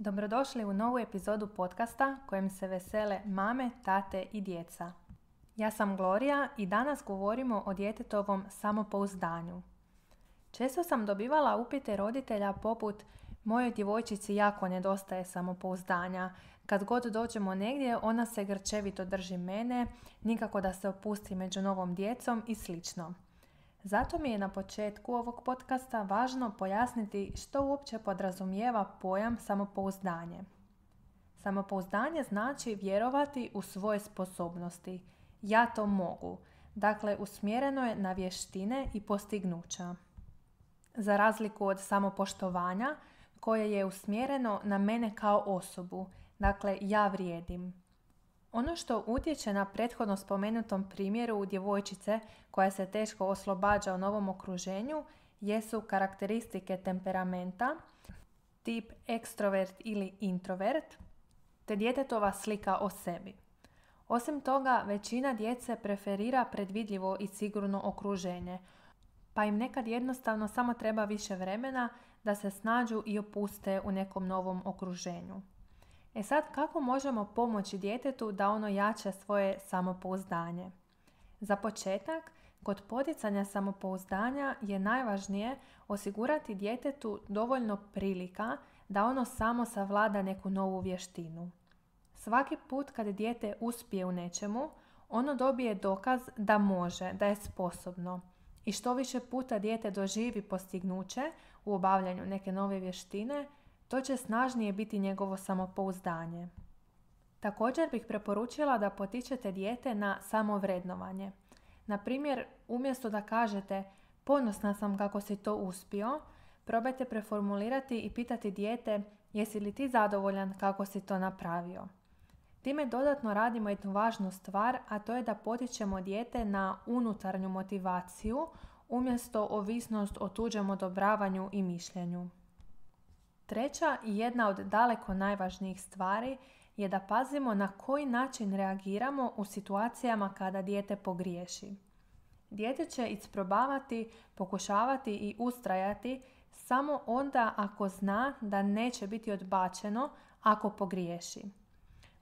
Dobrodošli u novu epizodu podcasta kojem se vesele mame, tate i djeca. Ja sam Gloria i danas govorimo o djetetovom samopouzdanju. Često sam dobivala upite roditelja poput mojoj djevojčici jako nedostaje samopouzdanja. Kad god dođemo negdje, ona se grčevito drži mene, nikako da se opusti među novom djecom i slično. Zato mi je na početku ovog podcasta važno pojasniti što uopće podrazumijeva pojam samopouzdanje. Samopouzdanje znači vjerovati u svoje sposobnosti. Ja to mogu. Dakle, usmjereno je na vještine i postignuća. Za razliku od samopoštovanja, koje je usmjereno na mene kao osobu. Dakle, ja vrijedim. Ono što utječe na prethodno spomenutom primjeru djevojčice koja se teško oslobađa u novom okruženju jesu karakteristike temperamenta, tip ekstrovert ili introvert, te djetetova slika o sebi. Osim toga, većina djece preferira predvidljivo i sigurno okruženje, pa im nekad jednostavno samo treba više vremena da se snađu i opuste u nekom novom okruženju. E sad, kako možemo pomoći djetetu da ono jače svoje samopouzdanje? Za početak, kod poticanja samopouzdanja je najvažnije osigurati djetetu dovoljno prilika da ono samo savlada neku novu vještinu. Svaki put kad dijete uspije u nečemu, ono dobije dokaz da može, da je sposobno. I što više puta dijete doživi postignuće u obavljanju neke nove vještine, to će snažnije biti njegovo samopouzdanje. Također bih preporučila da potičete dijete na samovrednovanje. Na primjer, umjesto da kažete ponosna sam kako si to uspio, probajte preformulirati i pitati dijete jesi li ti zadovoljan kako si to napravio. Time dodatno radimo jednu važnu stvar, a to je da potičemo dijete na unutarnju motivaciju umjesto ovisnost o tuđem odobravanju i mišljenju. Treća i jedna od daleko najvažnijih stvari je da pazimo na koji način reagiramo u situacijama kada dijete pogriješi. Dijete će isprobavati, pokušavati i ustrajati samo onda ako zna da neće biti odbačeno ako pogriješi.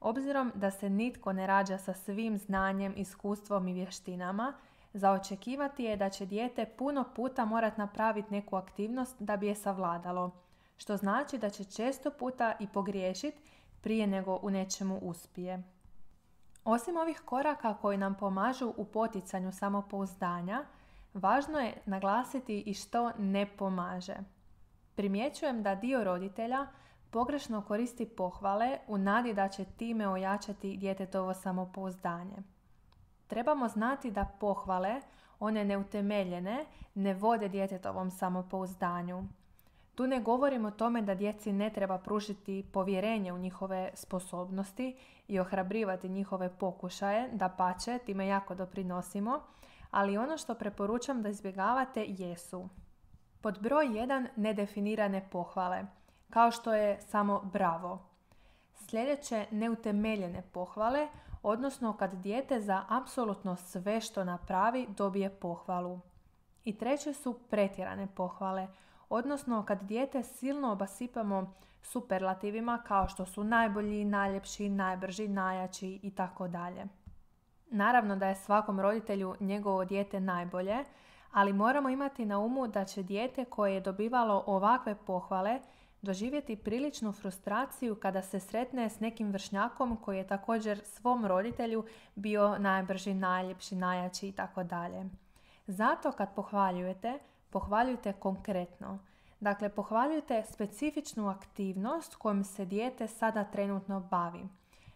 Obzirom da se nitko ne rađa sa svim znanjem, iskustvom i vještinama, za očekivati je da će dijete puno puta morati napraviti neku aktivnost da bi je savladalo – što znači da će često puta i pogriješiti prije nego u nečemu uspije. Osim ovih koraka koji nam pomažu u poticanju samopouzdanja, važno je naglasiti i što ne pomaže. Primjećujem da dio roditelja pogrešno koristi pohvale u nadi da će time ojačati djetetovo samopouzdanje. Trebamo znati da pohvale, one neutemeljene, ne vode djetetovom samopouzdanju. Tu ne govorim o tome da djeci ne treba pružiti povjerenje u njihove sposobnosti i ohrabrivati njihove pokušaje, da pače, time jako doprinosimo, ali ono što preporučam da izbjegavate jesu pod broj 1 nedefinirane pohvale, kao što je samo bravo. Sljedeće neutemeljene pohvale, odnosno kad dijete za apsolutno sve što napravi dobije pohvalu. I treće su pretjerane pohvale, odnosno kad dijete silno obasipamo superlativima kao što su najbolji, najljepši, najbrži, najjači i tako dalje. Naravno da je svakom roditelju njegovo dijete najbolje, ali moramo imati na umu da će dijete koje je dobivalo ovakve pohvale doživjeti priličnu frustraciju kada se sretne s nekim vršnjakom koji je također svom roditelju bio najbrži, najljepši, najjači i tako dalje. Zato kad pohvaljujete, pohvaljujte konkretno. Dakle, pohvaljujte specifičnu aktivnost kojom se dijete sada trenutno bavi.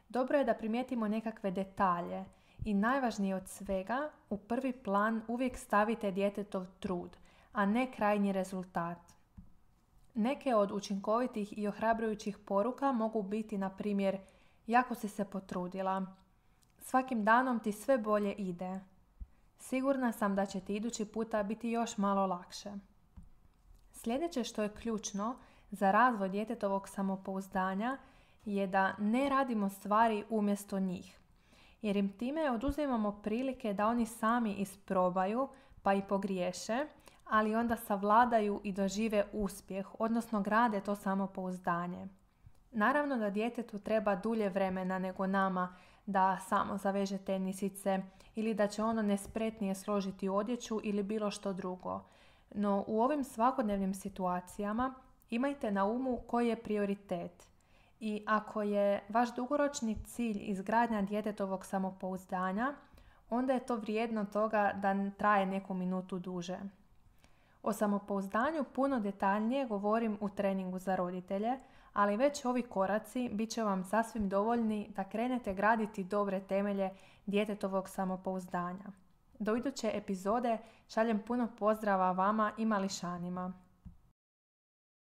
Dobro je da primijetimo nekakve detalje i najvažnije od svega, u prvi plan uvijek stavite djetetov trud, a ne krajnji rezultat. Neke od učinkovitih i ohrabrujućih poruka mogu biti, na primjer, jako si se potrudila, svakim danom ti sve bolje ide, Sigurna sam da će ti idući puta biti još malo lakše. Sljedeće što je ključno za razvoj djetetovog samopouzdanja je da ne radimo stvari umjesto njih. Jer im time oduzimamo prilike da oni sami isprobaju pa i pogriješe, ali onda savladaju i dožive uspjeh, odnosno grade to samopouzdanje. Naravno da djetetu treba dulje vremena nego nama da samo zaveže tenisice ili da će ono nespretnije složiti odjeću ili bilo što drugo. No u ovim svakodnevnim situacijama imajte na umu koji je prioritet. I ako je vaš dugoročni cilj izgradnja djetetovog samopouzdanja, onda je to vrijedno toga da traje neku minutu duže. O samopouzdanju puno detaljnije govorim u treningu za roditelje, ali već ovi koraci bit će vam sasvim dovoljni da krenete graditi dobre temelje djetetovog samopouzdanja. Do iduće epizode šaljem puno pozdrava vama i mališanima.